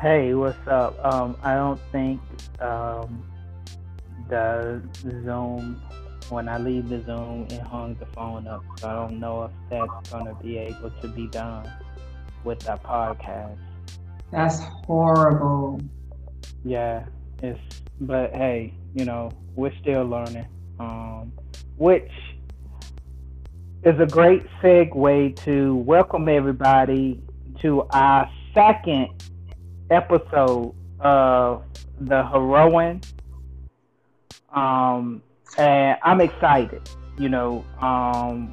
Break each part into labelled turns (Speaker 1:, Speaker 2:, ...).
Speaker 1: Hey, what's up? Um, I don't think um, the Zoom, when I leave the Zoom, it hung the phone up. So I don't know if that's going to be able to be done with our podcast.
Speaker 2: That's horrible.
Speaker 1: Yeah, it's, but hey, you know, we're still learning, um, which is a great segue to welcome everybody to our second episode of the heroine um and i'm excited you know um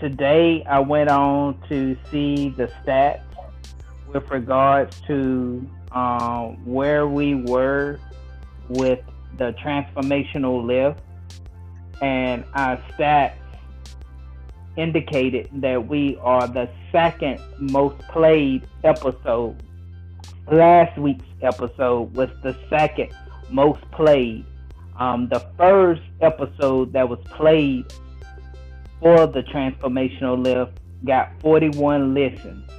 Speaker 1: today i went on to see the stats with regards to um where we were with the transformational lift and our stats indicated that we are the second most played episode. Last week's episode was the second most played. Um, the first episode that was played for the transformational lift got 41 listens.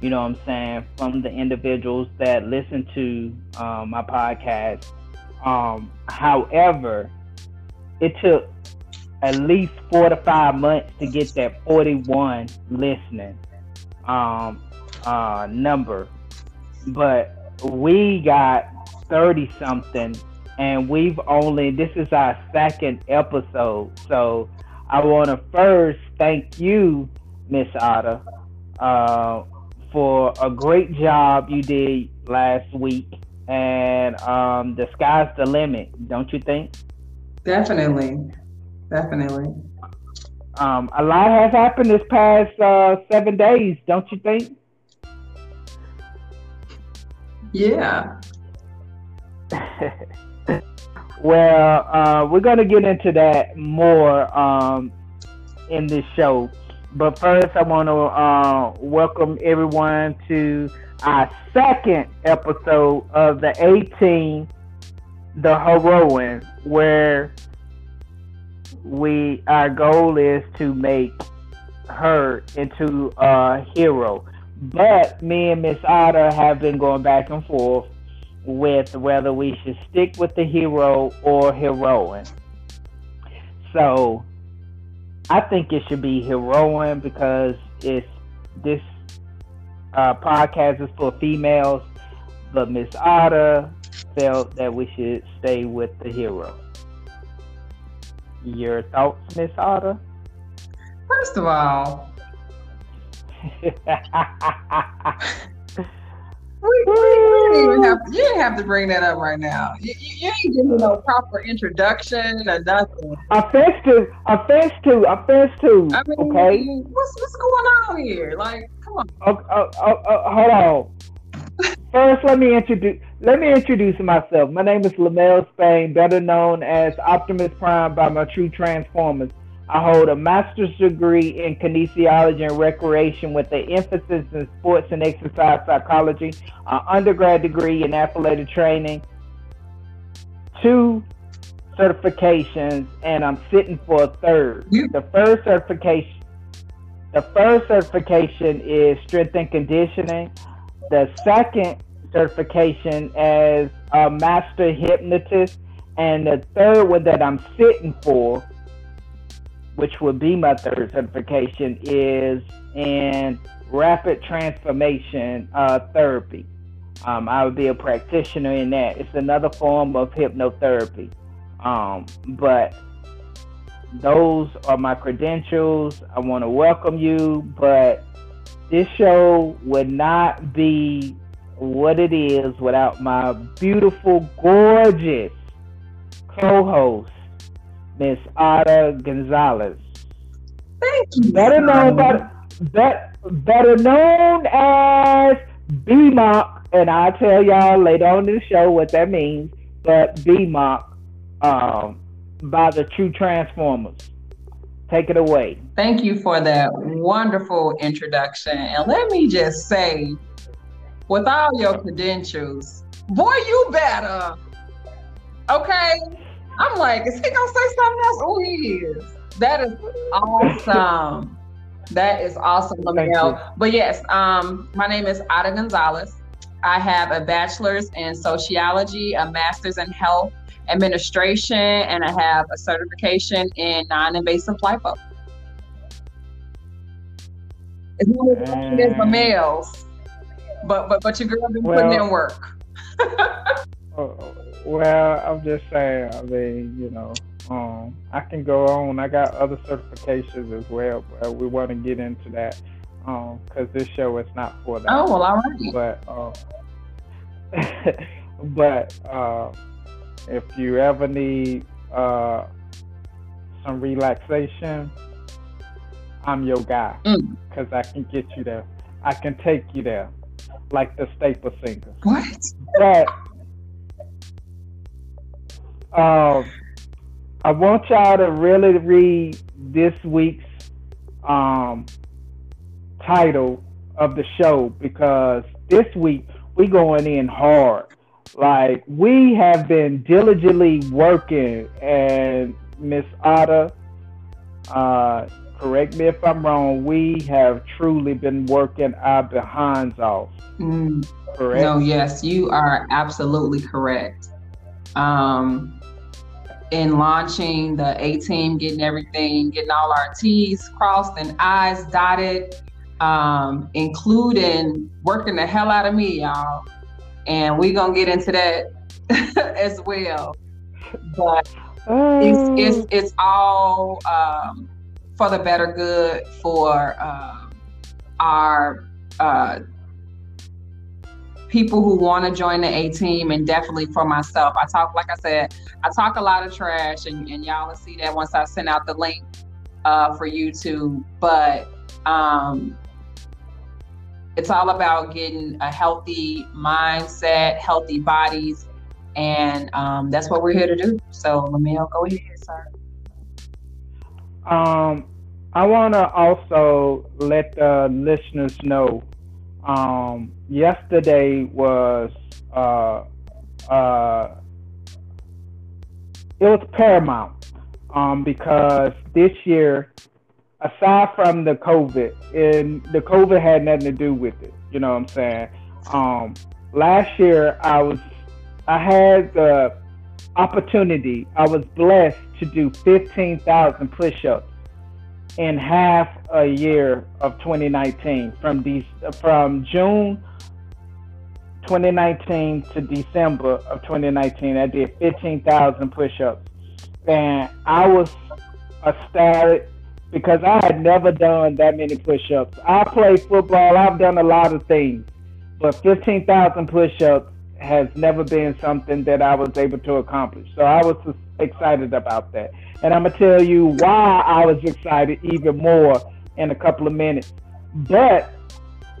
Speaker 1: You know what I'm saying? From the individuals that listen to um, my podcast. Um, however, it took at least four to five months to get that 41 listening um, uh, number. But we got 30 something, and we've only, this is our second episode. So I want to first thank you, Miss Ada, uh, for a great job you did last week. And um, the sky's the limit, don't you think?
Speaker 2: Definitely. Definitely.
Speaker 1: Um, a lot has happened this past uh, seven days, don't you think?
Speaker 2: Yeah.
Speaker 1: well, uh, we're going to get into that more um, in this show. But first, I want to uh, welcome everyone to our second episode of the A team, The Heroine, where we our goal is to make her into a hero. But me and Miss Ada have been going back and forth with whether we should stick with the hero or heroine. So I think it should be heroine because it's this uh, podcast is for females, but Miss Ada felt that we should stay with the hero. Your thoughts, Miss Ada?
Speaker 2: First of all, we, we, we even have, you didn't have to bring that up right now. You, you, you ain't giving no proper introduction or nothing.
Speaker 1: Offense to, offense to, offense to. I mean, okay.
Speaker 2: What's what's going on here? Like, come on.
Speaker 1: Oh, oh, oh, oh hold on. First, let me introduce let me introduce myself. My name is Lamel Spain, better known as Optimus Prime by my True Transformers. I hold a master's degree in kinesiology and recreation with an emphasis in sports and exercise psychology, an undergrad degree in athletic training, two certifications, and I'm sitting for a third. The first certification the first certification is strength and conditioning. The second certification as a master hypnotist, and the third one that I'm sitting for, which would be my third certification, is in rapid transformation uh, therapy. Um, I would be a practitioner in that. It's another form of hypnotherapy. Um, but those are my credentials. I want to welcome you, but this show would not be what it is without my beautiful, gorgeous co-host, Miss Ada Gonzalez.
Speaker 2: Thank you.
Speaker 1: Better known better, better known as BMOC, and I'll tell y'all later on in the show what that means. But BMOC, um, by the True Transformers. Take it away.
Speaker 2: Thank you for that wonderful introduction. And let me just say, with all your credentials, boy, you better. Okay. I'm like, is he gonna say something else? Oh, he is. That is awesome. that is awesome, Lamel. But yes, um, my name is Ada Gonzalez. I have a bachelor's in sociology, a master's in health administration, and I have a certification in non-invasive lipo. It's not as as my males, but but but your girl been well, putting in work.
Speaker 1: Oh, well, I'm just saying. I mean, you know, um, I can go on. I got other certifications as well, but we want to get into that because um, this show is not for that.
Speaker 2: Oh well, all right.
Speaker 1: But um, but uh, if you ever need uh, some relaxation, I'm your guy because mm. I can get you there. I can take you there, like the staple singers.
Speaker 2: What?
Speaker 1: But um, I want y'all to really read this week's um, title of the show because this week we going in hard. Like we have been diligently working, and Miss Ada, uh, correct me if I'm wrong. We have truly been working our behinds off.
Speaker 2: Mm. Correct. No, yes, you are absolutely correct. Um, in launching the A team, getting everything, getting all our T's crossed and I's dotted, um, including working the hell out of me, y'all. And we're gonna get into that as well. But it's, it's, it's all um, for the better good for uh, our uh, people who want to join the A team and definitely for myself. I talk, like I said, I talk a lot of trash and, and y'all will see that once I send out the link uh, for YouTube. But um, it's all about getting a healthy mindset, healthy bodies, and um, that's what we're here to do. So, Lamel, go ahead, sir.
Speaker 1: Um, I want to also let the listeners know um, yesterday was uh, uh, it was paramount um, because this year, aside from the COVID, and the COVID had nothing to do with it. You know what I'm saying? Um, last year, I was I had the opportunity. I was blessed to do 15,000 push-ups in half a year of 2019 from de- from June 2019 to December of 2019 I did 15,000 push-ups and I was ecstatic because I had never done that many push-ups. I play football, I've done a lot of things, but 15,000 push-ups has never been something that I was able to accomplish. So I was excited about that. And I'm going to tell you why I was excited even more in a couple of minutes. But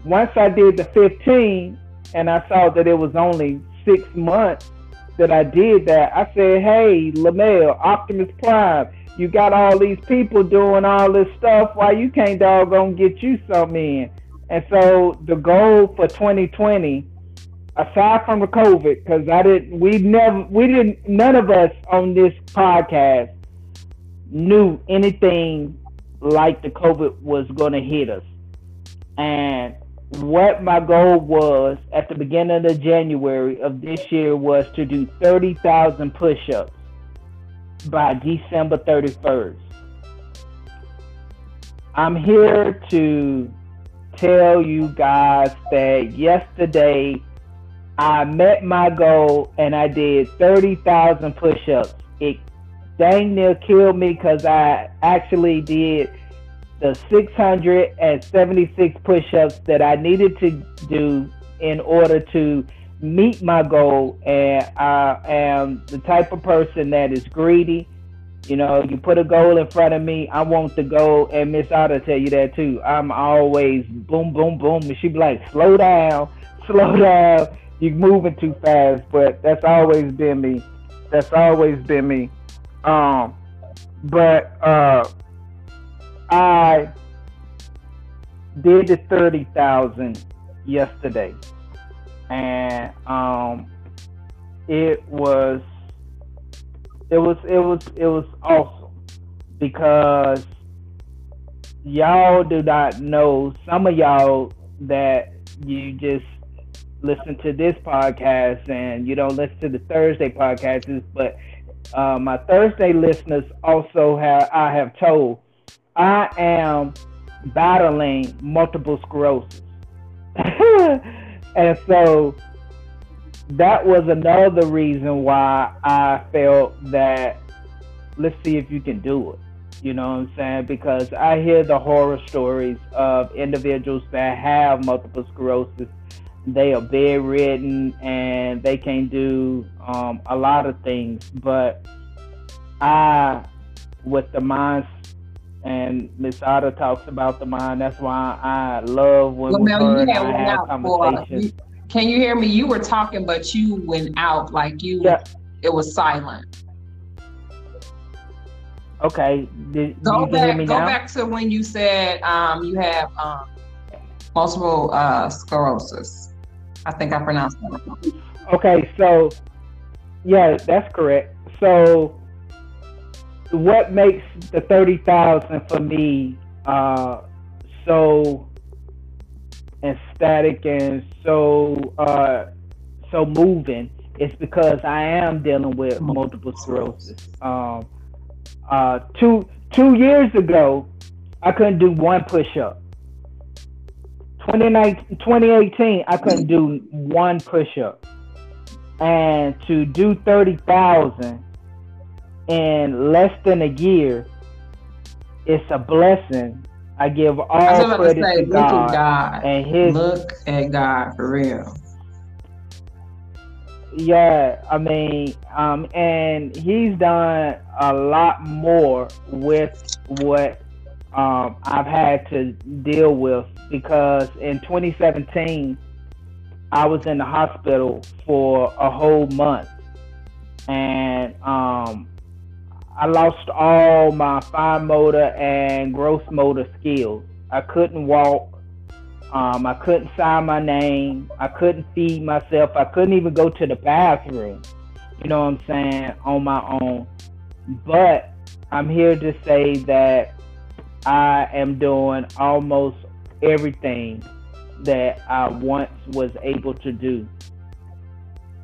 Speaker 1: once I did the 15 and I saw that it was only six months that I did that, I said, hey, Lamel, Optimus Prime, you got all these people doing all this stuff. Why you can't doggone get you some in? And so the goal for 2020 aside from the COVID, because I didn't, we never, we didn't, none of us on this podcast knew anything like the COVID was going to hit us. And what my goal was at the beginning of January of this year was to do 30,000 push ups by December 31st. I'm here to tell you guys that yesterday I met my goal and I did 30,000 push ups. It dang near killed me because I actually did the 676 push ups that I needed to do in order to meet my goal. And I am the type of person that is greedy. You know, you put a goal in front of me, I want the goal. And Miss Ada tell you that too. I'm always boom, boom, boom. And she be like, slow down, slow down you're moving too fast, but that's always been me. That's always been me. Um, but uh, I did the thirty thousand yesterday, and um, it was it was it was it was awesome because y'all do not know some of y'all that you just listen to this podcast and you don't listen to the Thursday podcasts, but uh, my Thursday listeners also have I have told I am battling multiple sclerosis. and so that was another reason why I felt that let's see if you can do it. You know what I'm saying? Because I hear the horror stories of individuals that have multiple sclerosis. They are bedridden and they can do um, a lot of things. But I, with the mind, and Miss Ada talks about the mind. That's why I love when well, we heard I have conversations.
Speaker 2: For, can you hear me? You were talking, but you went out like you. Yeah. It was silent.
Speaker 1: Okay. Did,
Speaker 2: go back. go now? back to when you said um, you have um, multiple uh, sclerosis. I think I pronounced that.
Speaker 1: Okay, so yeah, that's correct. So what makes the thirty thousand for me uh, so ecstatic and so uh, so moving is because I am dealing with multiple sclerosis. Um, uh, two two years ago, I couldn't do one push up. 2018, I couldn't do one push up. And to do 30,000 in less than a year, it's a blessing. I give all I credit to, say, to God,
Speaker 2: God, and His. Look at God for real
Speaker 1: yeah, I mean, um, and he's done a lot more with what um, I've had to deal with because in 2017, I was in the hospital for a whole month, and um, I lost all my fine motor and gross motor skills. I couldn't walk. Um, I couldn't sign my name. I couldn't feed myself. I couldn't even go to the bathroom. You know what I'm saying? On my own. But I'm here to say that I am doing almost everything that I once was able to do.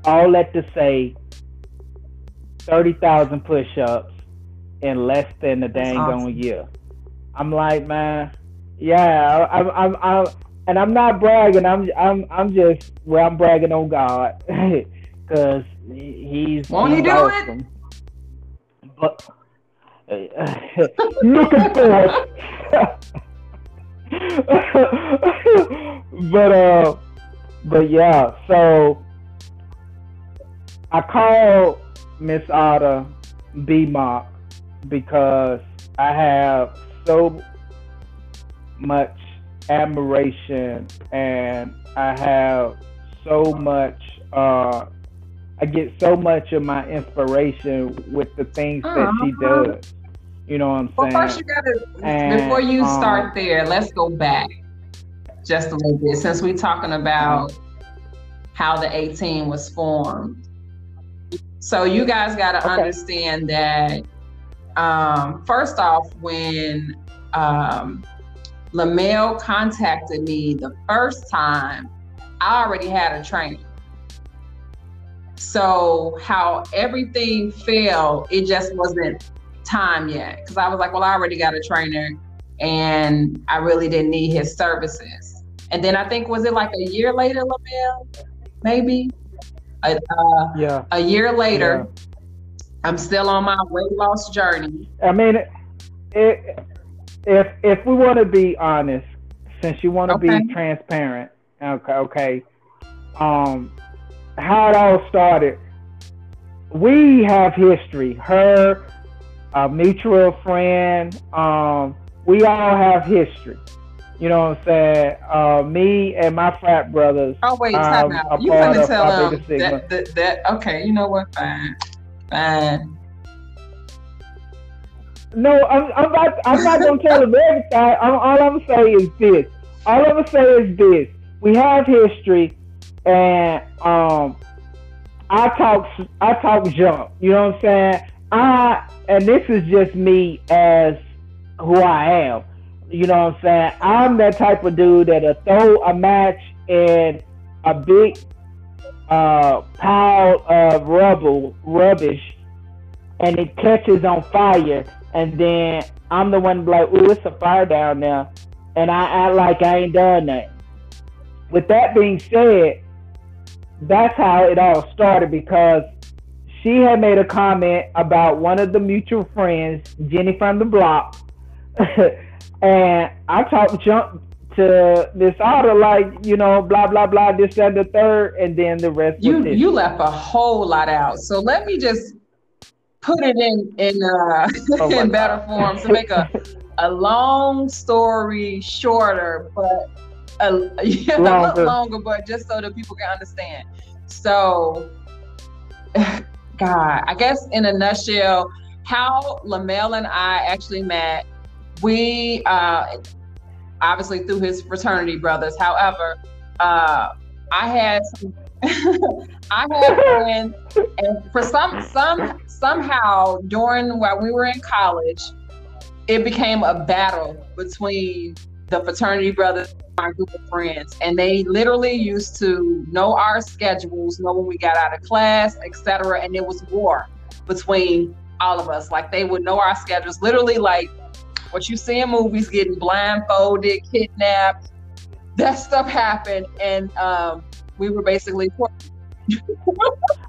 Speaker 1: All that to say, 30,000 push ups in less than a dang awesome. on year. I'm like, man, yeah, I'm, I'm, I'm, and I'm not bragging. I'm I'm I'm just well, I'm bragging on God because he's
Speaker 2: won't
Speaker 1: he's
Speaker 2: he do awesome. it?
Speaker 1: But looking for but uh, but yeah. So I called Miss Ada B Mock because I have so much admiration and I have so much uh I get so much of my inspiration with the things that she does. You know what I'm saying?
Speaker 2: Well, first you gotta and, before you um, start there, let's go back just a little bit since we're talking about how the A team was formed. So you guys got to okay. understand that um, first off, when um, LaMel contacted me the first time, I already had a trainer. So how everything fell, it just wasn't time yet. Because I was like, well, I already got a trainer and I really didn't need his services. And then I think was it like a year later? Maybe? Uh,
Speaker 1: yeah.
Speaker 2: A year later, yeah. I'm still on my weight loss journey.
Speaker 1: I mean, it, it if if we want to be honest, since you want to okay. be transparent, okay, okay, um, how it all started, we have history. Her, a mutual friend, um, we all have history. You know what I'm saying? Uh, me and my frat brothers.
Speaker 2: Oh wait, time um, out. You gonna tell them that, that, that? Okay, you know what? Fine, fine.
Speaker 1: No, I'm, I'm not. I'm not gonna tell them everything. I'm, all I'm gonna say is this. All I'm gonna say is this. We have history, and um, I talk. I talk junk. You know what I'm saying? I and this is just me as who I am. You know what I'm saying? I'm that type of dude that'll throw a match and a big uh, pile of rubble, rubbish, and it catches on fire, and then I'm the one like, "Ooh, it's a fire down there," and I act like I ain't done nothing. With that being said, that's how it all started because she had made a comment about one of the mutual friends, Jenny from the block, and I talked jump to this auto like you know blah blah blah this and the third, and then the rest.
Speaker 2: You you left a whole lot out, so let me just put it in in uh, oh in better form to make a a long story shorter, but a, yeah, longer. a longer, but just so that people can understand. So, God, I guess in a nutshell, how Lamel and I actually met, we uh, obviously through his fraternity brothers. However, uh, I had some, I had friends, and for some some somehow during while we were in college, it became a battle between the fraternity brothers our group of friends and they literally used to know our schedules know when we got out of class etc and it was war between all of us. Like they would know our schedules. Literally like what you see in movies getting blindfolded kidnapped that stuff happened and um, we were basically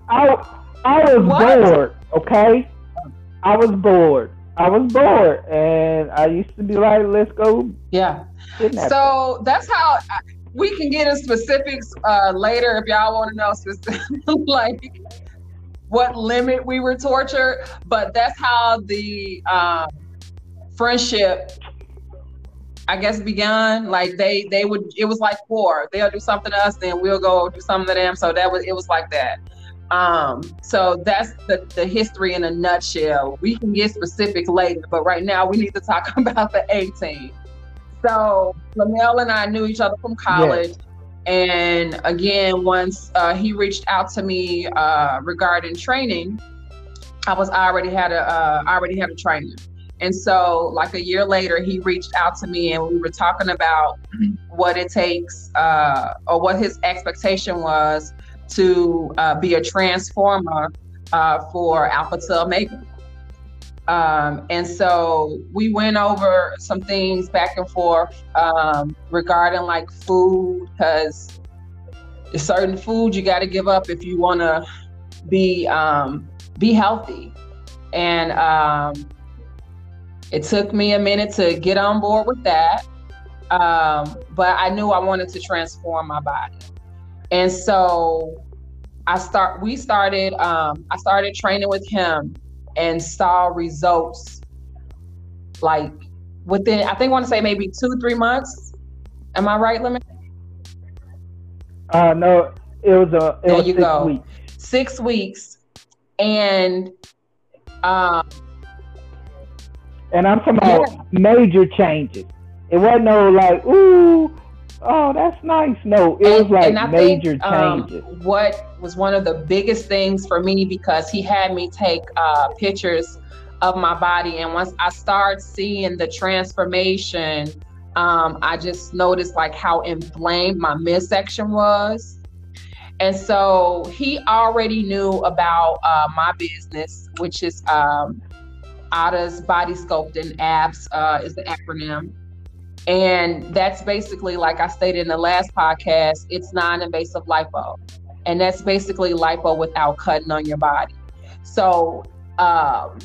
Speaker 1: I, I was what? bored okay? I was bored I was bored, and I used to be like, "Let's go."
Speaker 2: Yeah. So that's how I, we can get in specifics uh, later if y'all want to know specific, like what limit we were tortured. But that's how the um, friendship, I guess, began. Like they they would, it was like war. They'll do something to us, then we'll go do something to them. So that was it was like that. Um, so that's the, the history in a nutshell. We can get specific later, but right now we need to talk about the A team. So Lamel and I knew each other from college. Yes. And again, once uh, he reached out to me uh, regarding training, I was I already had a uh, already had a trainer. And so, like a year later, he reached out to me and we were talking about what it takes uh, or what his expectation was to uh, be a transformer uh, for Alpha to Omega. Um, and so we went over some things back and forth um, regarding like food, because certain food you got to give up if you want to be um, be healthy. And um, it took me a minute to get on board with that, um, but I knew I wanted to transform my body. And so I start we started um I started training with him and saw results like within I think I want to say maybe two, three months. Am I right, Lemon?
Speaker 1: Uh no, it was a it
Speaker 2: there
Speaker 1: was
Speaker 2: you
Speaker 1: six
Speaker 2: go.
Speaker 1: weeks.
Speaker 2: Six weeks. And um
Speaker 1: and I'm talking about yeah. major changes. It wasn't no like, ooh, oh, that's nice. No, it and, was like major think, um, changes.
Speaker 2: Um, what was one of the biggest things for me because he had me take uh, pictures of my body, and once I started seeing the transformation, um, I just noticed like how inflamed my midsection was. And so he already knew about uh, my business, which is um, Ada's Body Sculpting Abs uh, is the acronym. And that's basically, like I stated in the last podcast, it's non invasive lipo. And that's basically lipo without cutting on your body. So, um,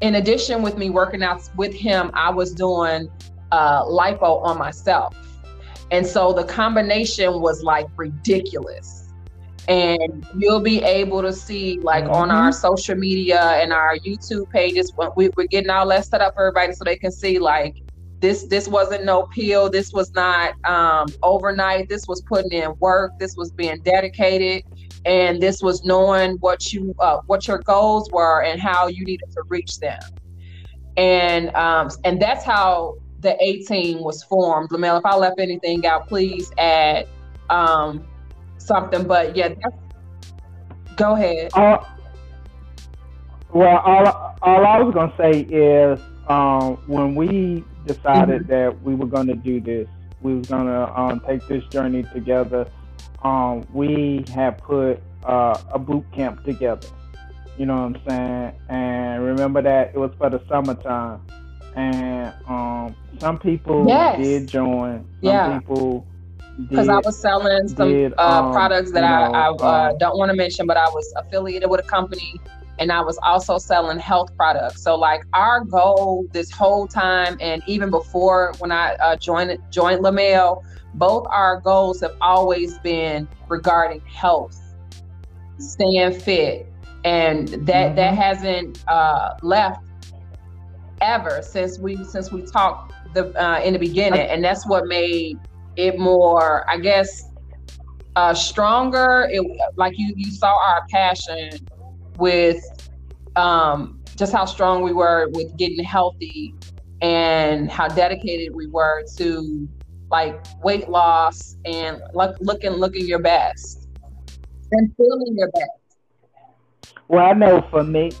Speaker 2: in addition, with me working out with him, I was doing uh, lipo on myself. And so the combination was like ridiculous. And you'll be able to see, like mm-hmm. on our social media and our YouTube pages, we, we're getting all that set up for everybody so they can see, like, this this wasn't no pill. This was not um, overnight. This was putting in work. This was being dedicated. And this was knowing what you uh, what your goals were and how you needed to reach them. And um, and that's how the A team was formed. Lamel if i left anything out please add um, something. But yeah go ahead.
Speaker 1: Uh, well all, all i was going to say is um, when we decided mm-hmm. that we were going to do this. We were going to um, take this journey together. um, we have put uh, a boot camp together. You know what I'm saying? And remember that it was for the summertime. And um, some people
Speaker 2: Yes.
Speaker 1: did join. Some
Speaker 2: Yeah.
Speaker 1: people
Speaker 2: because I was selling some
Speaker 1: did,
Speaker 2: uh,
Speaker 1: um,
Speaker 2: products that I, I uh,
Speaker 1: um,
Speaker 2: don't want to mention, but I was affiliated with a company and I was also selling health products. So like our goal this whole time and even before when I uh, joined joined Lamel, both our goals have always been regarding health, staying fit, and that that
Speaker 1: Mhm.
Speaker 2: hasn't uh, left ever since we since we talked the uh, in the beginning, and that's what made it more, I guess, uh, stronger. It like you you saw our passion with um, just how strong we were with getting healthy and how dedicated we were to like weight loss and look, looking looking your best and feeling your best.
Speaker 1: Well, I know for me,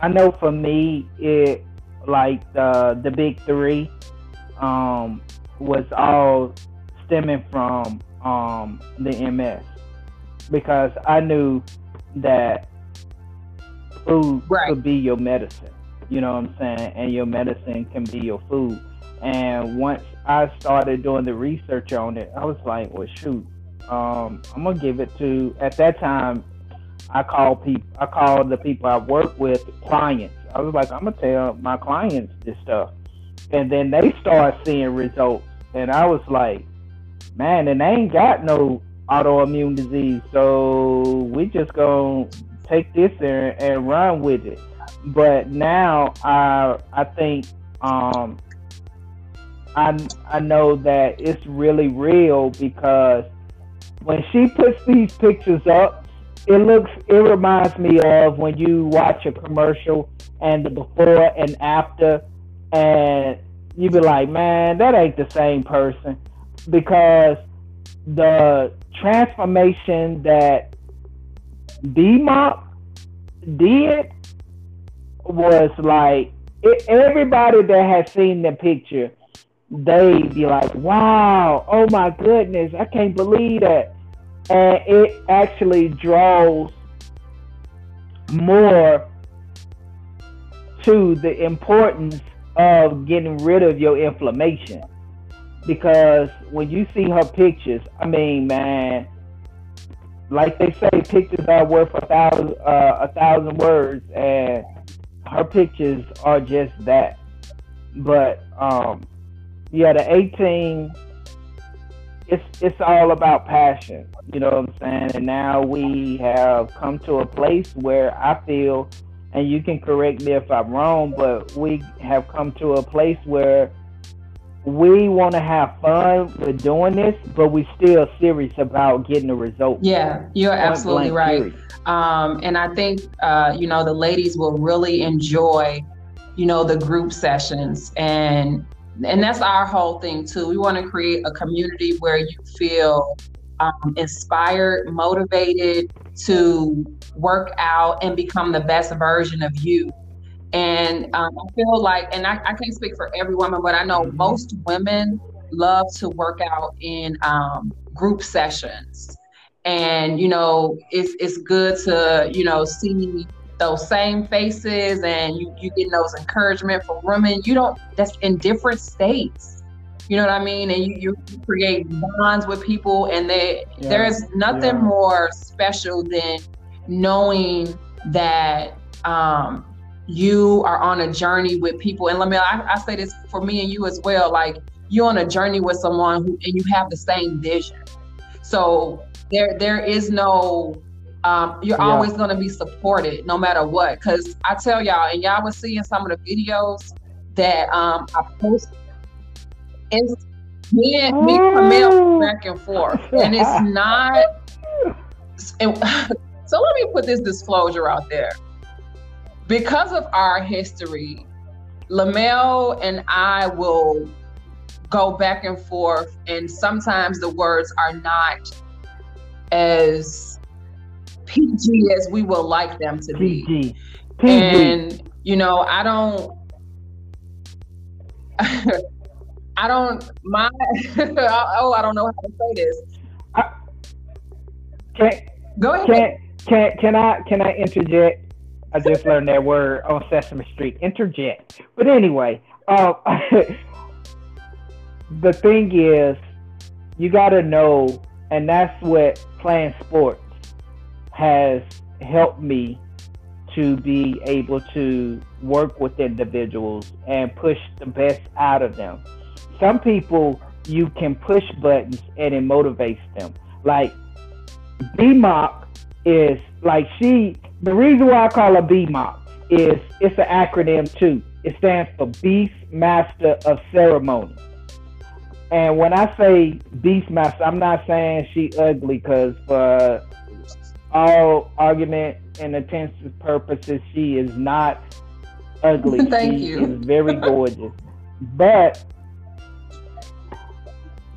Speaker 1: I know for me, it like the the big three um, was all stemming from um, the MS because I knew that food
Speaker 2: Right.
Speaker 1: could be your medicine. You know what I'm saying? And your medicine can be your food. And once I started doing the research on it, I was like, well, shoot, um, I'm gonna give it to. At that time, I called people. I called the people I work with clients. I was like, I'm gonna tell my clients this stuff, and then they start seeing results. And I was like, man, and they ain't got no autoimmune disease, so we just gonna take this and, and run with it. But now I I think um, I I know that it's really real because when she puts these pictures up, it looks it reminds me of when you watch a commercial and the before and after and you be like, man, that ain't the same person because the transformation that BMOC did was like it, everybody that has seen the picture, they be like, "Wow, oh my goodness, I can't believe that," and it actually draws more to the importance of getting rid of your inflammation. Because when you see her pictures, I mean, man, like they say, pictures are worth a thousand uh, a thousand words, and her pictures are just that. But um, yeah, the A team, it's it's all about passion. You know what I'm saying? And now we have come to a place where I feel, and you can correct me if I'm wrong, but we have come to a place where we want to have fun with doing this, but we still serious about getting the result.
Speaker 2: Yeah, you're absolutely right. Um, and I think uh, you know the ladies will really enjoy, you know, the group sessions, and and that's our whole thing too. We want to create a community where you feel um, inspired, motivated to work out and become the best version of you. And um, I feel like, and I, I can't speak for every woman, but I know
Speaker 1: Mhm.
Speaker 2: most women love to work out in um, group sessions. And you know it's it's good to you know see those same faces and you you getting those encouragement from women. You don't that's in different states. You know what i mean? And you, you create bonds with people and they
Speaker 1: Yeah,
Speaker 2: there's nothing
Speaker 1: yeah.
Speaker 2: more special than knowing that um you are on a journey with people. And let me I, I say this for me and you as well like you're on a journey with someone who and you have the same vision. So there there is no um, you're
Speaker 1: Yeah.
Speaker 2: always going to be supported no matter what. Because i tell y'all and y'all was seeing some of the videos that um, i post it's me and me and Camille back and forth. And it's not so let me put this disclosure out there because of our history lamel and i will go back and forth and sometimes the words are not as PG as we would like them to be.
Speaker 1: PG. PG.
Speaker 2: And you know, I don't I don't my oh, I don't know how to say this.
Speaker 1: Can,
Speaker 2: Go ahead.
Speaker 1: can can can I can I interject? I just learned that word on Sesame Street. Interject. But anyway, uh, the thing is, you got to know, and that's what playing sports has helped me to be able to work with individuals and push the best out of them. Some people you can push buttons and it motivates them. Like BMOC is like she the reason why I call her BMOC is it's an acronym too. It stands for Beast Master of Ceremony. And when I say Beast Master, I'm not saying she ugly because for all argument and intensive purposes, she is not ugly.
Speaker 2: Thank
Speaker 1: she
Speaker 2: you.
Speaker 1: is very gorgeous. but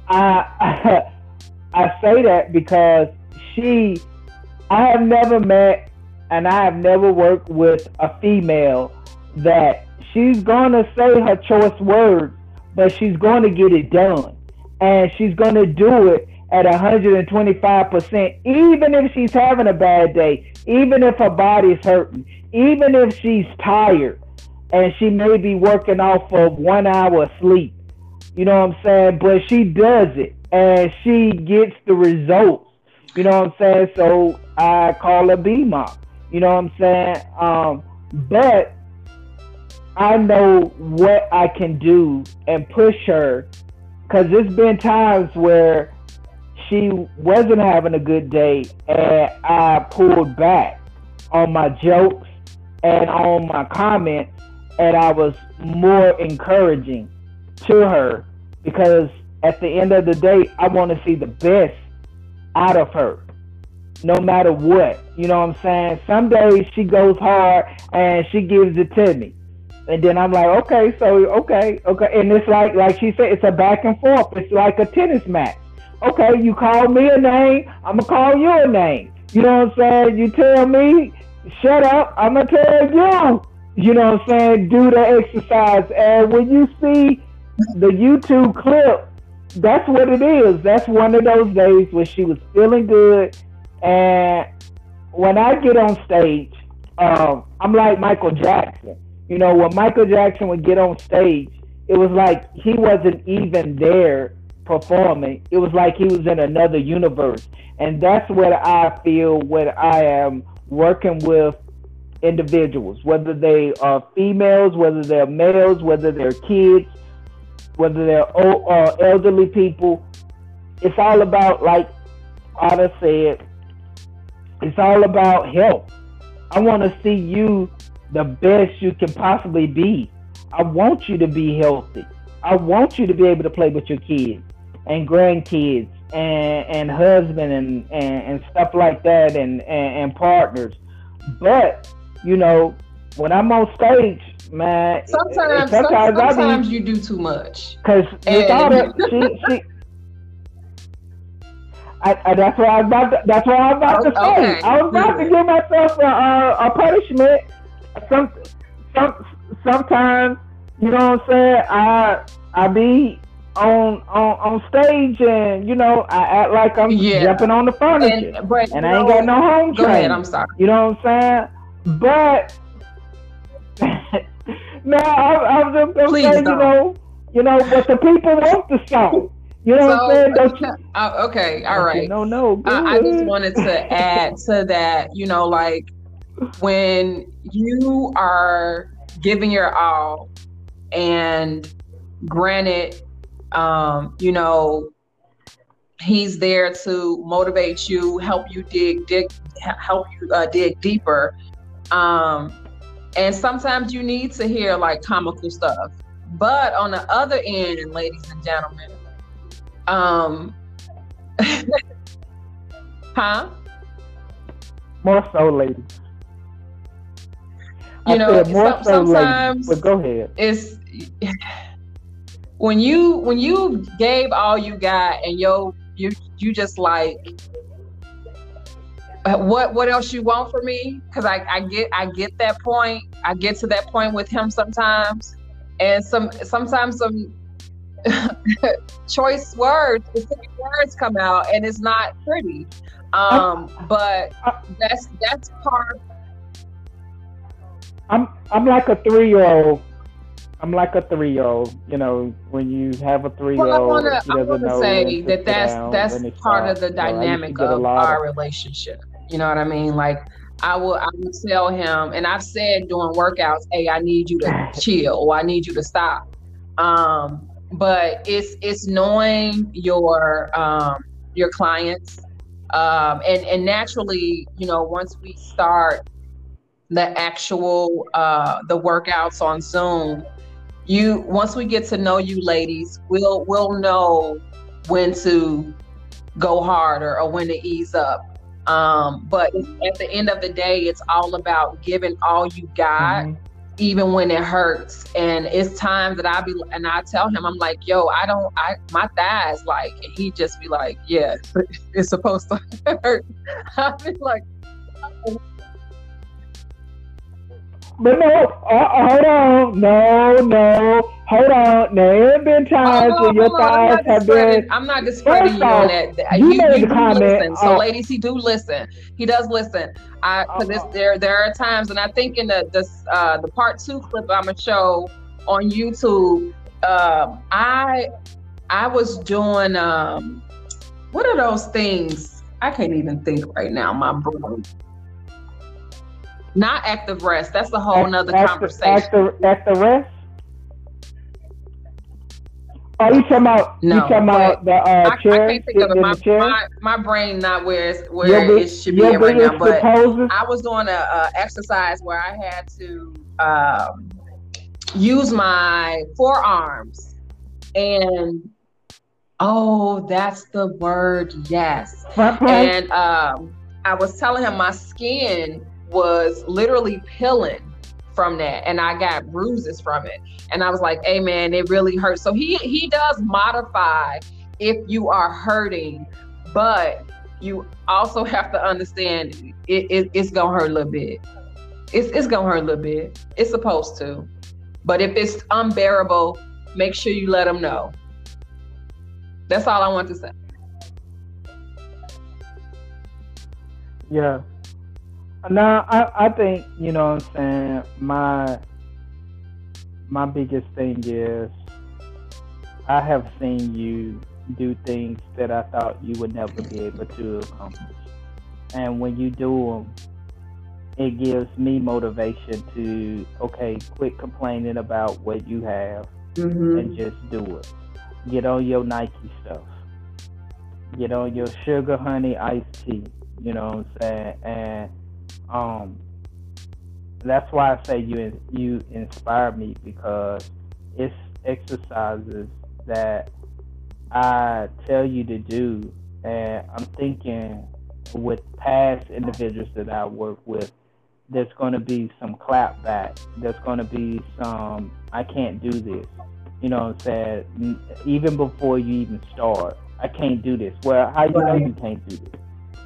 Speaker 1: I I say that because she I have never met and I have never worked with a female that she's gonna say her choice words, but she's gonna get it done. And she's gonna do it at 125%, even if she's having a bad day, even if her body's hurting, even if she's tired and she may be working off of one hour of sleep. You know what I'm saying? But she does it and she gets the results. You know what I'm saying? So I call her BMOC. You know what I'm saying? Um, but I know what I can do and push her because there's been times where she wasn't having a good day and I pulled back on my jokes and on my comments and I was more encouraging to her because at the end of the day, I want to see the best out of her no matter what. You know what I'm saying? Some days she goes hard and she gives it to me. And then I'm like, okay, so okay, okay. And it's like like she said, it's a back and forth. It's like a tennis match. Okay, you call me a name, I'm gonna call you a name. You know what I'm saying? You tell me, shut up, I'm gonna tell you. You know what I'm saying? Do the exercise. And when you see the YouTube clip, that's what it is. That's one of those days where she was feeling good. And when I get on stage, um, I'm like Michael Jackson. You know, when Michael Jackson would get on stage, it was like he wasn't even there performing. It was like he was in another universe. And that's what I feel when I am working with individuals, whether they are females, whether they're males, whether they're kids, whether they're old, uh, elderly people. It's all about, like Ada said, it's all about health. I want to see you the best you can possibly be. I want you to be healthy. I want you to be able to play with your kids and grandkids and, and husband and, and, and stuff like that and, and, and partners. But, you know, when I'm on stage, man,
Speaker 2: Sometimes,
Speaker 1: sometimes be-
Speaker 2: sometimes you do too much.
Speaker 1: Cause
Speaker 2: And-
Speaker 1: without her, she, she I, I, that's what I was about. To, that's what I was about to say.
Speaker 2: Okay.
Speaker 1: I was about to mm-hmm. give myself a, a, a punishment. Some, some, sometimes, you know what I'm saying. I, I be on, on, on stage, and you know, I act like I'm
Speaker 2: Yeah.
Speaker 1: jumping on the furniture,
Speaker 2: And, but,
Speaker 1: and I ain't got no home
Speaker 2: Go ahead.
Speaker 1: training.
Speaker 2: I'm sorry.
Speaker 1: You know what I'm saying? But no, I, I was just gonna
Speaker 2: Please
Speaker 1: say, you
Speaker 2: don't.
Speaker 1: know, you know, but the people want the song. You know what I'm saying? Don't you?
Speaker 2: uh, okay. All right.
Speaker 1: No, no.
Speaker 2: I, I just wanted to add to that, you know, like when you are giving your all, and granted, um, you know, he's there to motivate you, help you dig, dig, help you uh, dig deeper. Um, and sometimes you need to hear like comical stuff. But on the other end, ladies and gentlemen, um, huh?
Speaker 1: More so, ladies.
Speaker 2: You
Speaker 1: I
Speaker 2: know,
Speaker 1: more
Speaker 2: some-
Speaker 1: so, ladies.
Speaker 2: sometimes
Speaker 1: But go ahead.
Speaker 2: it's when you when you gave all you got and yo you you just like uh, what what else you want from me because I, I get i get that point i get to that point with him sometimes and some sometimes some choice words, specific words come out, and it's not pretty. Um, but that's that's part.
Speaker 1: I'm I'm like a three year old. I'm like a three year old. You know, when you have a three year old,
Speaker 2: well, I want to say that that's that's part of the dynamic of our of... relationship. You know what I mean? Like I will I will tell him, and I've said during workouts, "Hey, I need you to chill, or I need you to stop." Um, but it's it's knowing your um, your clients, um, and and naturally, you know, once we start the actual uh, the workouts on Zoom, you once we get to know you, ladies, we'll we'll know when to go harder or when to ease up um, but at the end of the day, it's all about giving all you got, mm-hmm. Even when it hurts. And it's times that I be and I tell him, I'm like, yo, I don't I my thighs like and he just be like, Yeah, it's supposed to hurt. I be like
Speaker 1: but no, uh, hold on, no, no, hold on. There have been times oh, when your thighs have been.
Speaker 2: I'm not discrediting you on that.
Speaker 1: You, you made you the comment.
Speaker 2: Listen. So, uh, ladies, he do listen. He does listen. I because uh, there there are times, and I think in the the uh, the part two clip I'm gonna show on YouTube, uh, I I was doing um, what are those things? I can't even think right now. My brain. Not active rest. That's a whole nother active, conversation.
Speaker 1: Active, active rest? Oh, you talking about no, you talking about the uh, I, chair? I can't think of it.
Speaker 2: My, my, my, brain not where where it should be right now. But I was doing a, a, exercise where I had to um, use my forearms and oh, that's the word. Yes. And um, I was telling him my skin was literally peeling from that and I got bruises from it. And I was like, hey man, it really hurts. So he he does modify if you are hurting, but you also have to understand it, it, it's gonna hurt a little bit. It's it's gonna hurt a little bit. It's supposed to. But if it's unbearable, make sure you let them know. That's all I want to say.
Speaker 1: Yeah, no, I, I think, you know what I'm saying, my my biggest thing is I have seen you do things that I thought you would never be able to accomplish. And when you do them, it gives me motivation to, okay, quit complaining about what you have mm-hmm. and just do it. Get on your Nike stuff. Get on your sugar honey iced tea. You know what I'm saying? And um, that's why I say you you inspire me because it's exercises that I tell you to do, and I'm thinking with past individuals that I work with, there's going to be some clapback. There's going to be some I can't do this. You know what I'm saying? Even before you even start, I can't do this. Well, how you know you can't do this?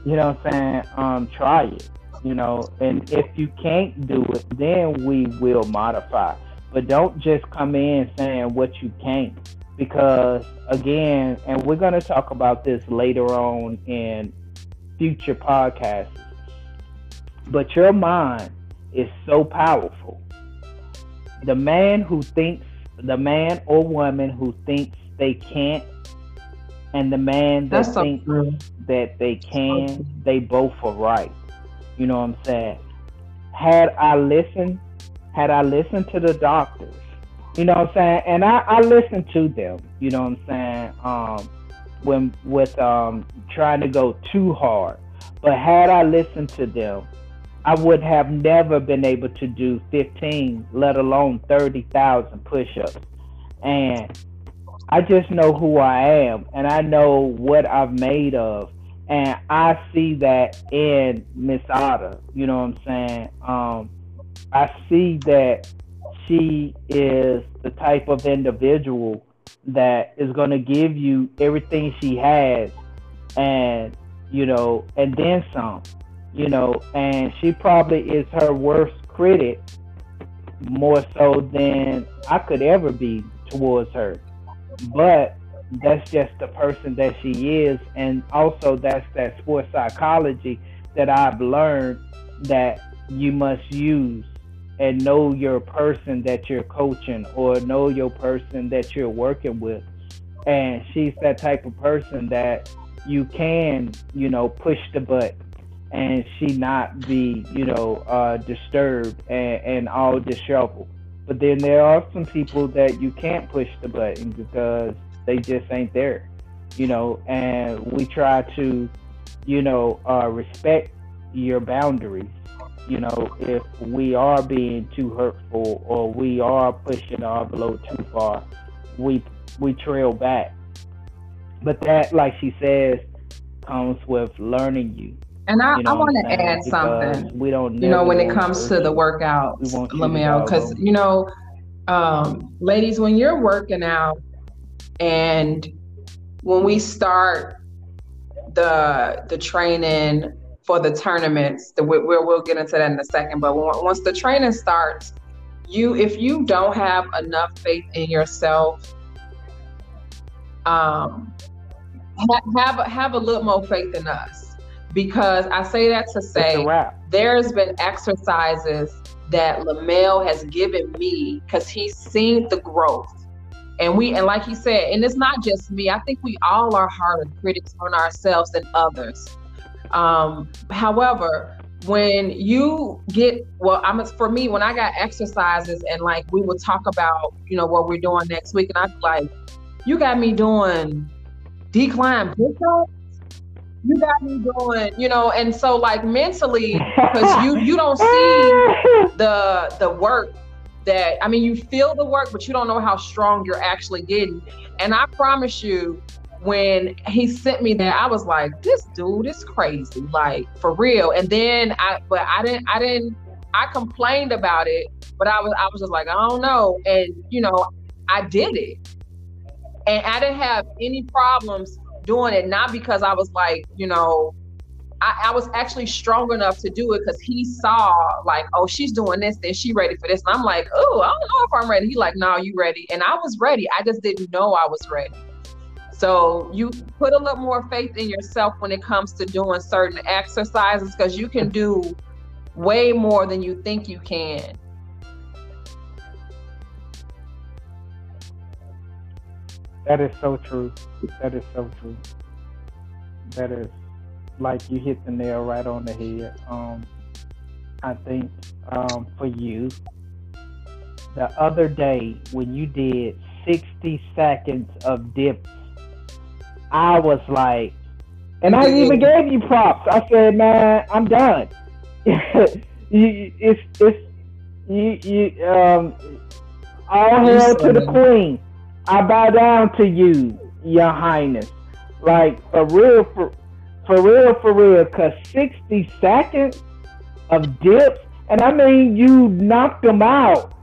Speaker 1: You know what I'm saying? Um, try it you know, and if you can't do it, then we will modify. But don't just come in saying what you can't, because again, and we're going to talk about this later on in future podcasts. But your mind is so powerful. The man who thinks, the man or woman who thinks they can't, and the man that thinks that they can, they both are right. You know what I'm saying? Had I listened, had I listened to the doctors, you know what I'm saying? And I, I listened to them, you know what I'm saying? Um, when with um trying to go too hard. But had I listened to them, I would have never been able to do 15, let alone 30,000 push-ups. And I just know who I am and I know what I've made of and I see that in Miss Ada. You know what I'm saying? Um, I see that she is the type of individual that is going to give you everything she has, and you know, and then some. You know, and she probably is her worst critic more so than I could ever be towards her. but that's just the person that she is, and also that's that sports psychology that I've learned that you must use and know your person that you're coaching or know your person that you're working with. And she's that type of person that you can, you know, push the button and she not be, you know, uh, disturbed and, and all disheveled. But then there are some people that you can't push the button because they just ain't there, you know, and we try to, you know, uh, respect your boundaries. You know, if we are being too hurtful or we are pushing the envelope too far, we we trail back. But that, like she says, comes with learning you.
Speaker 2: And I, you know I want to add something.
Speaker 1: We don't,
Speaker 2: you know, when it comes to the workout, Lamel, because you know, um, ladies, when you're working out, and when we start the the training for the tournaments, the, we'll, we'll get into that in a second. But once the training starts, you if you don't have enough faith in yourself, um, have have a little more faith in us because I say that to say there's been exercises that Lamel has given me because he's seen the growth. And we and like he said, and it's not just me. I think we all are harder critics on ourselves than others. Um, however, when you get well, I'm for me when I got exercises and like we would talk about you know what we're doing next week, and I'm like, you got me doing decline push-ups you got me doing, you know, and so like mentally, because you you don't see the the work that I mean, you feel the work, but you don't know how strong you're actually getting. And I promise you, when he sent me that, I was like, this dude is crazy, like for real. And then I, but I didn't, I didn't, I complained about it, but I was, I was just like, I don't know. And you know, I did it, and I didn't have any problems doing it, not because I was like, you know, I, I was actually strong enough to do it because he saw like, oh, she's doing this, then she ready for this. And I'm like, oh, I don't know if I'm ready. He like, no, you ready. And I was ready. I just didn't know I was ready. So you put a little more faith in yourself when it comes to doing certain exercises because you can do way more than you think you can.
Speaker 1: That is so true. That is so true. That is like you hit the nail right on the head. Um, I think um, for you, the other day when you did 60 seconds of dips, I was like, and I even gave you props. I said, man, I'm done. it's it's you you um all hail to the queen. I bow down to you, Your Highness. Like for real, for for real, for real. Cause sixty seconds of dips, and I mean you knocked them out.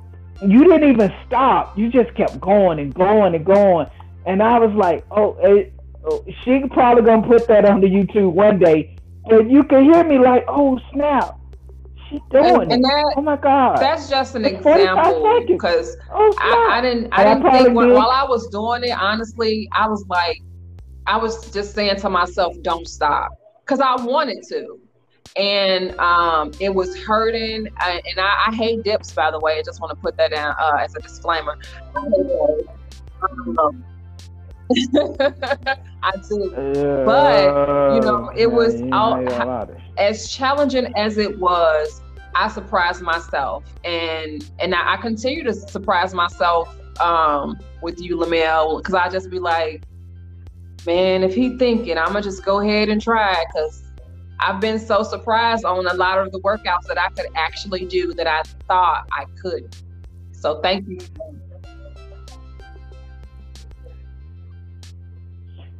Speaker 1: You didn't even stop. You just kept going and going and going. And I was like, oh, it, oh she probably gonna put that on the YouTube one day. But you can hear me like, oh snap she doing and, and that, oh my god!
Speaker 2: That's just an it's example because oh, I, I, didn't I didn't think when, while I was doing it. Honestly, I was like, I was just saying to myself, "Don't stop," because I wanted to, and um, it was hurting. I, and I, I, hate dips, by the way. I just want to put that down uh, as a disclaimer. Um, I do. but you know, it was all as challenging as it was. I surprised myself, and and I, I continue to surprise myself um, with you, Lamel, because I just be like, man, if he thinking, I'm gonna just go ahead and try because I've been so surprised on a lot of the workouts that I could actually do that I thought I could. So thank you.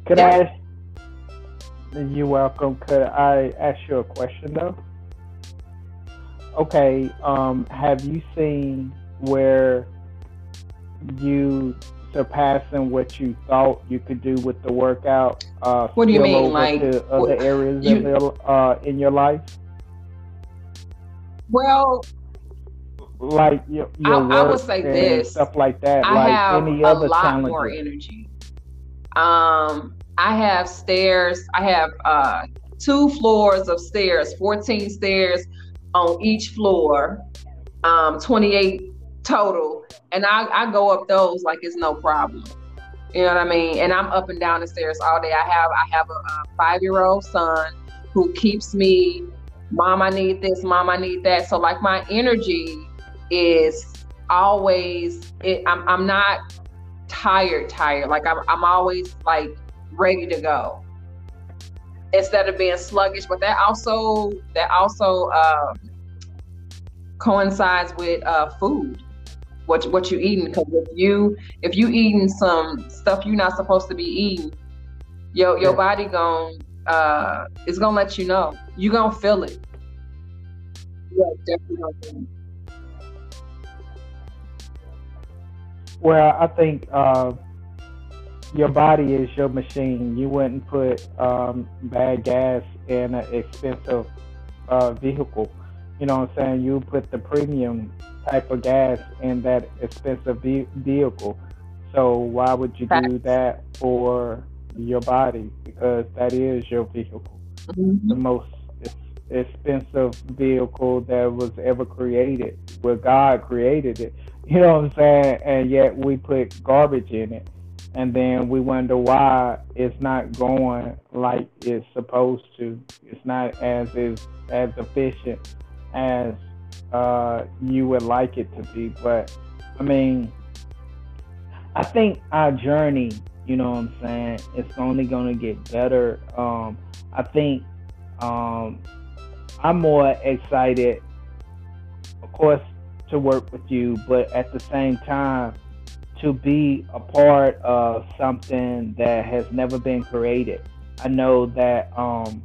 Speaker 1: Could yeah. I ask? You're welcome. Could I ask you a question though? Okay. Um, have you seen where you surpassing what you thought you could do with the workout? Uh,
Speaker 2: what do you mean, like
Speaker 1: to other what, areas you, in, your, uh, in your life?
Speaker 2: Well,
Speaker 1: like your, your I, work I would say this stuff like that.
Speaker 2: I
Speaker 1: like
Speaker 2: have any a other lot challenges. more energy. Um, I have stairs. I have uh, two floors of stairs, 14 stairs on each floor, um, 28 total. And I, I go up those like it's no problem. You know what I mean? And I'm up and down the stairs all day. I have I have a, a five year old son who keeps me, mom, I need this, mom, I need that. So like my energy is always it, I'm I'm not tired, tired. Like I'm I'm always like ready to go instead of being sluggish. But that also that also uh, coincides with uh, food. What what you eating? Because if you if you eating some stuff you're not supposed to be eating, your your body gon' uh is gonna let you know. you're gonna feel it. Yeah, definitely.
Speaker 1: Well, I think uh, your body is your machine. You wouldn't put um, bad gas in an expensive uh, vehicle. You know what I'm saying? You put the premium type of gas in that expensive ve- vehicle. So why would you do that for your body? Because that is your vehicle, mm-hmm. the most expensive vehicle that was ever created. Where God created it. You know what I'm saying? And yet we put garbage in it. And then we wonder why it's not going like it's supposed to. It's not as is as efficient as uh, you would like it to be. But I mean, I think our journey, you know what I'm saying, it's only going to get better. Um, I think um, I'm more excited, of course, to work with you, but at the same time, to be a part of something that has never been created. I know that um,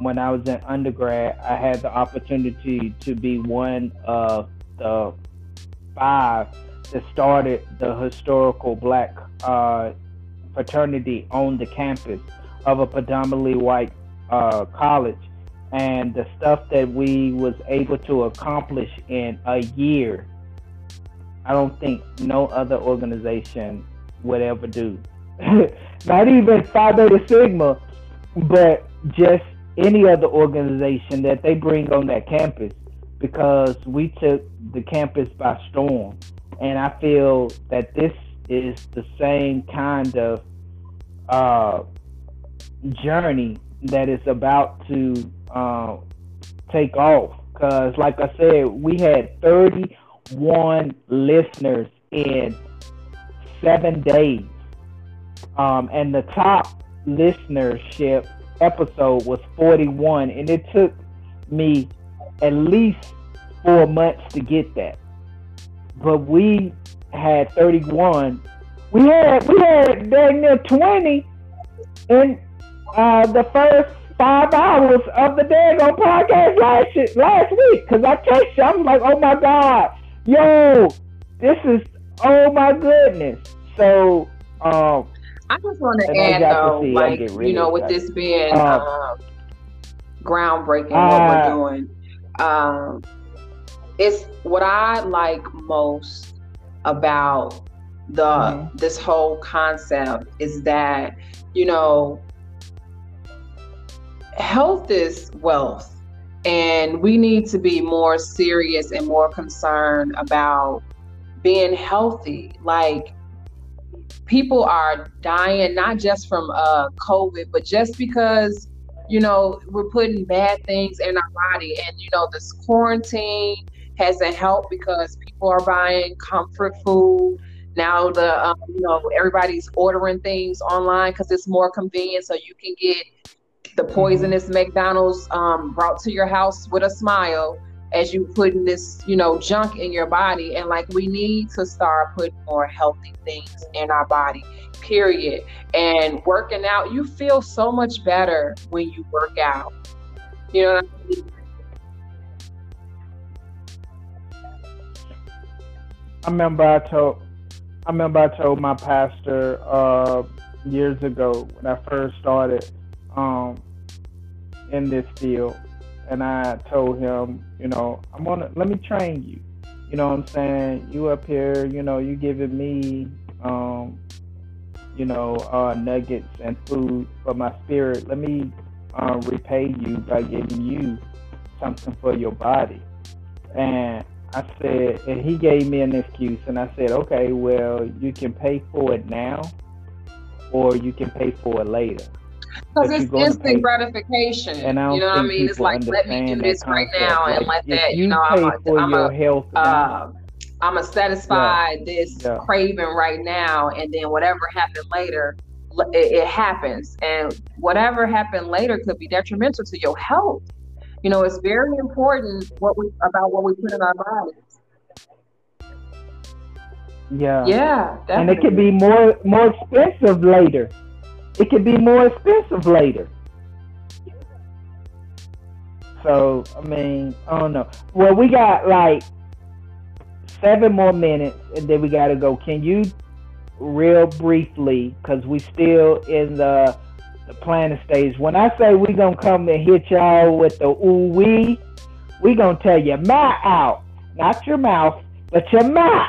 Speaker 1: when I was in undergrad, I had the opportunity to be one of the five that started the historical black uh, fraternity on the campus of a predominantly white uh, college. And the stuff that we was able to accomplish in a year i don't think no other organization would ever do. Not even phi beta sigma but just any other organization that they bring on that campus because we took the campus by storm and i feel that this is the same kind of uh, journey that is about to uh, take off. Because, like I said, we had 31 listeners in seven days. Um, and the top listenership episode was 41. And it took me at least four months to get that. But we had 31. We had we had dang near 20 in uh, the first five hours of the daggone podcast last last week because I text you. I'm like, oh my god, yo, this is oh my goodness. So, um,
Speaker 2: I just want to add though, like you know, with this being um, um, groundbreaking, uh, what we're doing, um, it's what I like most about the mm-hmm. this whole concept is that you know health is wealth and we need to be more serious and more concerned about being healthy like people are dying not just from uh, covid but just because you know we're putting bad things in our body. And you know this quarantine hasn't helped because people are buying comfort food. Now the um, you know everybody's ordering things online because it's more convenient. So you can get the poisonous McDonald's um, brought to your house with a smile as you putting this, you know, junk in your body. And like we need to start putting more healthy things in our body, period. And working out, you feel so much better when you work out. You know I, mean?
Speaker 1: I remember I told I remember I told my pastor uh, years ago when I first started um, in this field, and I told him, you know, I'm gonna let me train you. You know what I'm saying? You up here, you know, you giving me, um, you know, uh, nuggets and food for my spirit. Let me uh, repay you by giving you something for your body. And I said, and he gave me an excuse, and I said, okay, well, you can pay for it now, or you can pay for it later.
Speaker 2: Because it's instant gratification. And I you know what I mean? It's like, let me do this right now like, and let that, you, you know, I'm a, I'm a, health uh, I'm a satisfy yeah. this yeah. craving right now, and then whatever happened later, it, it happens. And whatever happened later could be detrimental to your health. You know, it's very important what we about what we put in our bodies.
Speaker 1: Yeah.
Speaker 2: Yeah. Definitely.
Speaker 1: And it could be more more expensive later. It could be more expensive later. So I mean, I don't know. Well, we got like seven more minutes, and then we got to go. Can you, real briefly, because we still in the the planning stage. When I say we gonna come and hit y'all with the ooh wee, we gonna tell you my out, not your mouth, but your mouth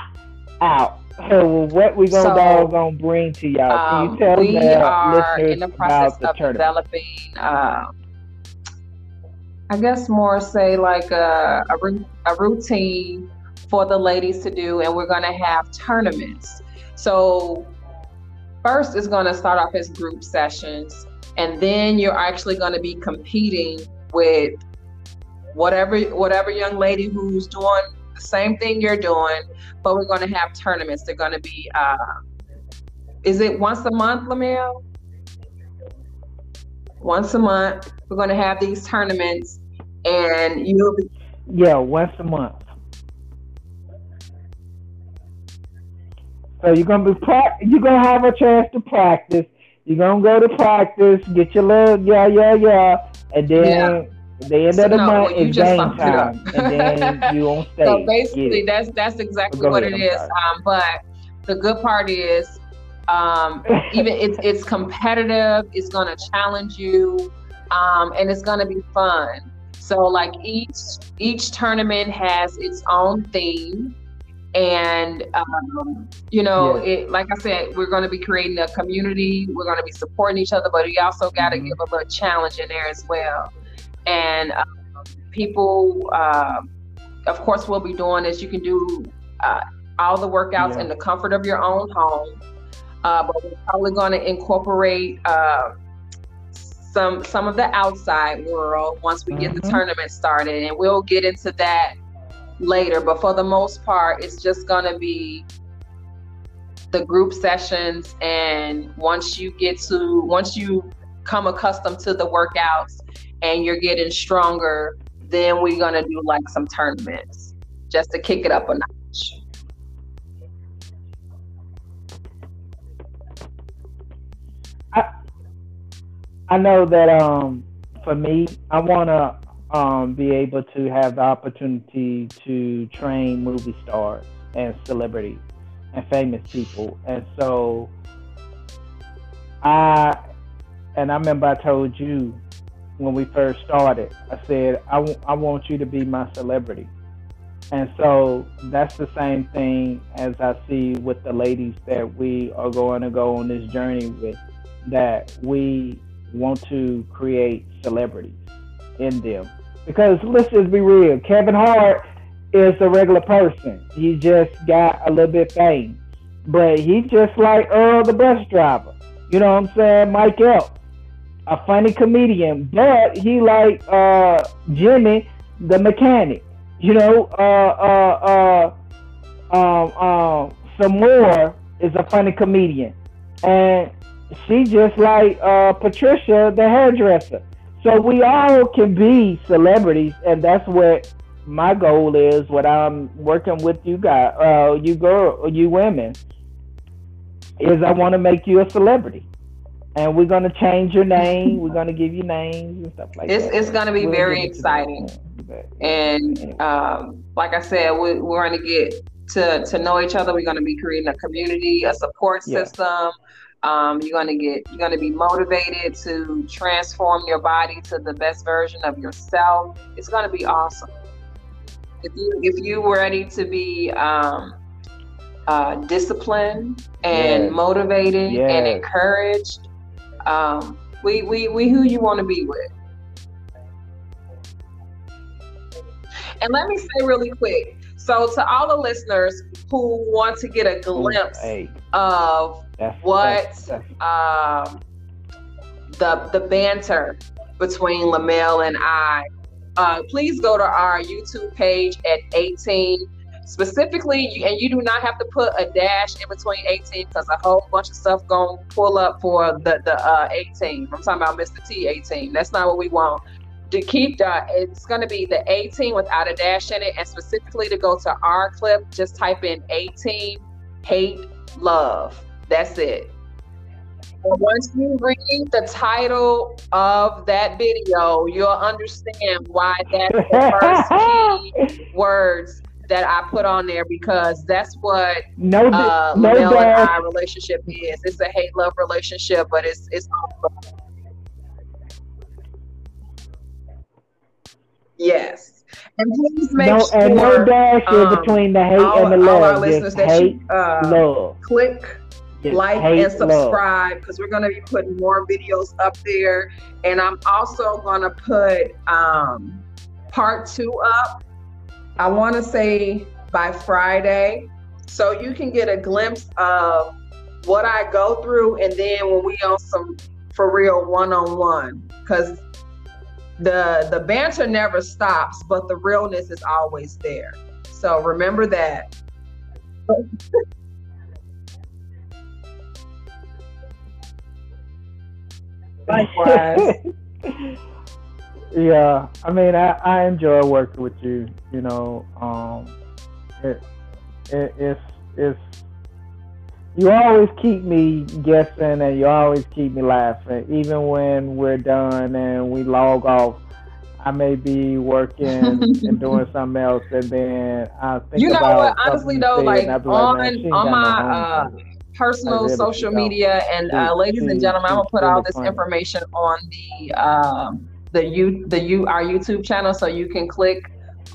Speaker 1: out. So what we gonna so, gonna bring to y'all? Can you um, tell
Speaker 2: we the are in the process the of tournament? developing. Uh, I guess more say like a, a, a routine for the ladies to do, and we're gonna have tournaments. So first is going to start off as group sessions and then you're actually going to be competing with whatever whatever young lady who's doing the same thing you're doing but we're going to have tournaments. They're going to be uh, is it once a month lamel once a month we're going to have these tournaments and you'll be
Speaker 1: yeah once a month. So you're gonna be pra- you're gonna have a chance to practice. You're gonna go to practice, get your little yeah, yeah, yeah, and then yeah. the end so of the no, month is game time, and then you on stage.
Speaker 2: So basically, that's that's exactly what ahead, it is. Um, but the good part is, um, even it's it's competitive. It's gonna challenge you, um, and it's gonna be fun. So like each each tournament has its own theme and um, you know yeah. it, like i said we're going to be creating a community we're going to be supporting each other but we also got to mm-hmm. give a little challenge in there as well and um, people uh, of course will be doing this you can do uh, all the workouts yeah. in the comfort of your own home uh, but we're probably going to incorporate uh, some some of the outside world once we mm-hmm. get the mm-hmm. tournament started and we'll get into that later. But for the most part, it's just going to be the group sessions. And once you get to, once you come accustomed to the workouts and you're getting stronger, then we're to do like some tournaments just to kick it up a notch.
Speaker 1: I, I know that um for me, I want to um, be able to have the opportunity to train movie stars and celebrities and famous people. And so I, and I remember I told you when we first started, I said, I, w- I want you to be my celebrity. And so that's the same thing as I see with the ladies that we are going to go on this journey with, that we want to create celebrities in them because let's just be real, Kevin Hart is a regular person. He just got a little bit famous. But he's just like Earl the bus driver. You know what I'm saying? Mike Epps. A funny comedian. But he like uh Jimmy the mechanic. You know, uh uh uh um um Sommore is a funny comedian. And she just like uh Patricia the hairdresser. So we all can be celebrities, and that's what my goal is. What I'm working with you guys, uh, you girl, you women, is I want to make you a celebrity, and we're gonna change your name. we're gonna give you names and stuff like
Speaker 2: it's,
Speaker 1: that.
Speaker 2: It's gonna be we'll very exciting, and um, like I said, we, we're gonna get to to know each other. We're gonna be creating a community, a support system. Yeah um, you're gonna get you're gonna be motivated to transform your body to the best version of yourself. It's gonna be awesome. if you if you were ready to be um, uh, disciplined and yes. motivated yes. and encouraged, um, we we we who you want to be with. And let me say really quick. So to all the listeners who want to get a glimpse hey. of that's, what that's, that's. Um, the the banter between Lamel and I, uh, please go to our YouTube page at A team. Specifically, and you do not have to put a dash in between A team because a whole bunch of stuff going to pull up for the, the uh, A team. I'm talking about Mr. T A team. That's not what we want. To keep the, it's going to be the A team without a dash in it. And specifically to go to our clip, just type in A team hate love. That's it. Once you read the title of that video, you'll understand why that's the first key words that I put on there because that's what no, uh, no and I relationship is. It's a hate love relationship, but it's it's. Yes. And please make no, sure. And no dash um, between the hate all, and the love. All our listeners that hate, you uh, love. click like and subscribe because we're going to be putting more videos up there and i'm also going to put um, part two up i want to say by friday. So you can get a glimpse of what i go through and then when we on some for real one-on-one. Because the the banter never stops but the realness is always there. So remember that.
Speaker 1: Likewise. yeah, I mean, I, I enjoy working with you. You know, um, it, it it's it's you always keep me guessing and you always keep me laughing, even when we're done and we log off. I may be working and doing something else, and then I think you know about what? Honestly, though, like on
Speaker 2: like, on my Uh, personal social media. And uh, ladies and gentlemen, I'm gonna put all this information on the um, the you the you our YouTube channel, so you can click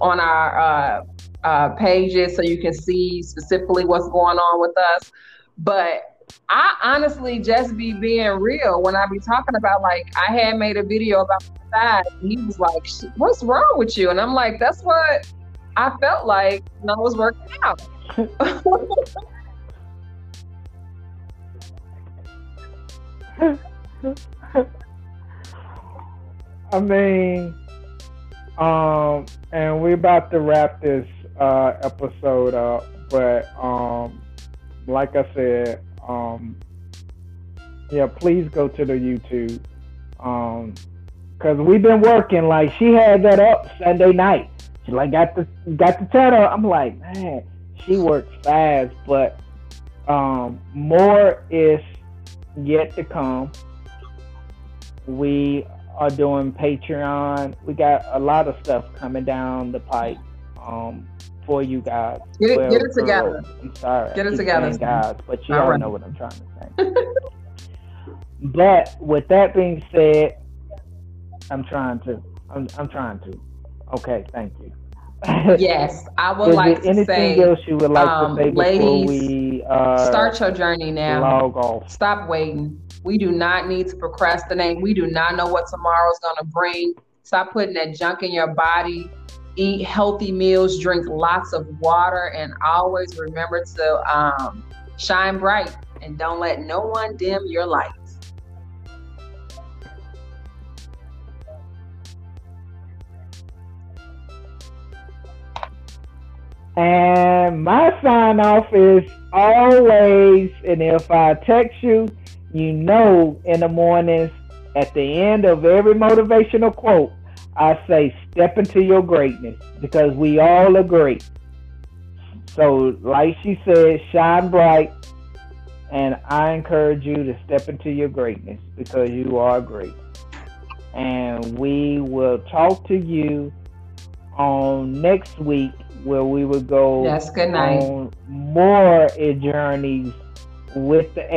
Speaker 2: on our uh, uh, pages, so you can see specifically what's going on with us. But I honestly just be being real when I be talking about like I had made a video about that. He was like, "What's wrong with you?" And I'm like, "That's what I felt like when I was working out."
Speaker 1: I mean, um, and we're about to wrap this uh, episode up, but um, like I said, um, yeah, please go to the YouTube. Um, cause we've been working. Like she had that up Sunday night. She like got the got the channel. I'm like, man, she works fast, but um, more is yet to come. We are doing Patreon. We got a lot of stuff coming down the pipe um, for you guys.
Speaker 2: Get it, well, get it together.
Speaker 1: I'm sorry.
Speaker 2: Get it together.
Speaker 1: Guys, but you all, all right. know what I'm trying to say. but with that being said, I'm trying to. I'm, I'm trying to. Okay, thank you.
Speaker 2: yes, I would like to anything say, else you would like um, to say ladies, we uh, start your journey now. Log off. Stop waiting. We do not need to procrastinate. We do not know what tomorrow's going to bring. Stop putting that junk in your body. Eat healthy meals. Drink lots of water, and always remember to um, shine bright and don't let no one dim your light.
Speaker 1: And my sign off is always, and if I text you, you know, in the mornings, at the end of every motivational quote, I say, step into your greatness because we all are great. So, like she said, shine bright. And I encourage you to step into your greatness because you are great. And we will talk to you on next week where we will go
Speaker 2: yes, good night.
Speaker 1: on more journeys with the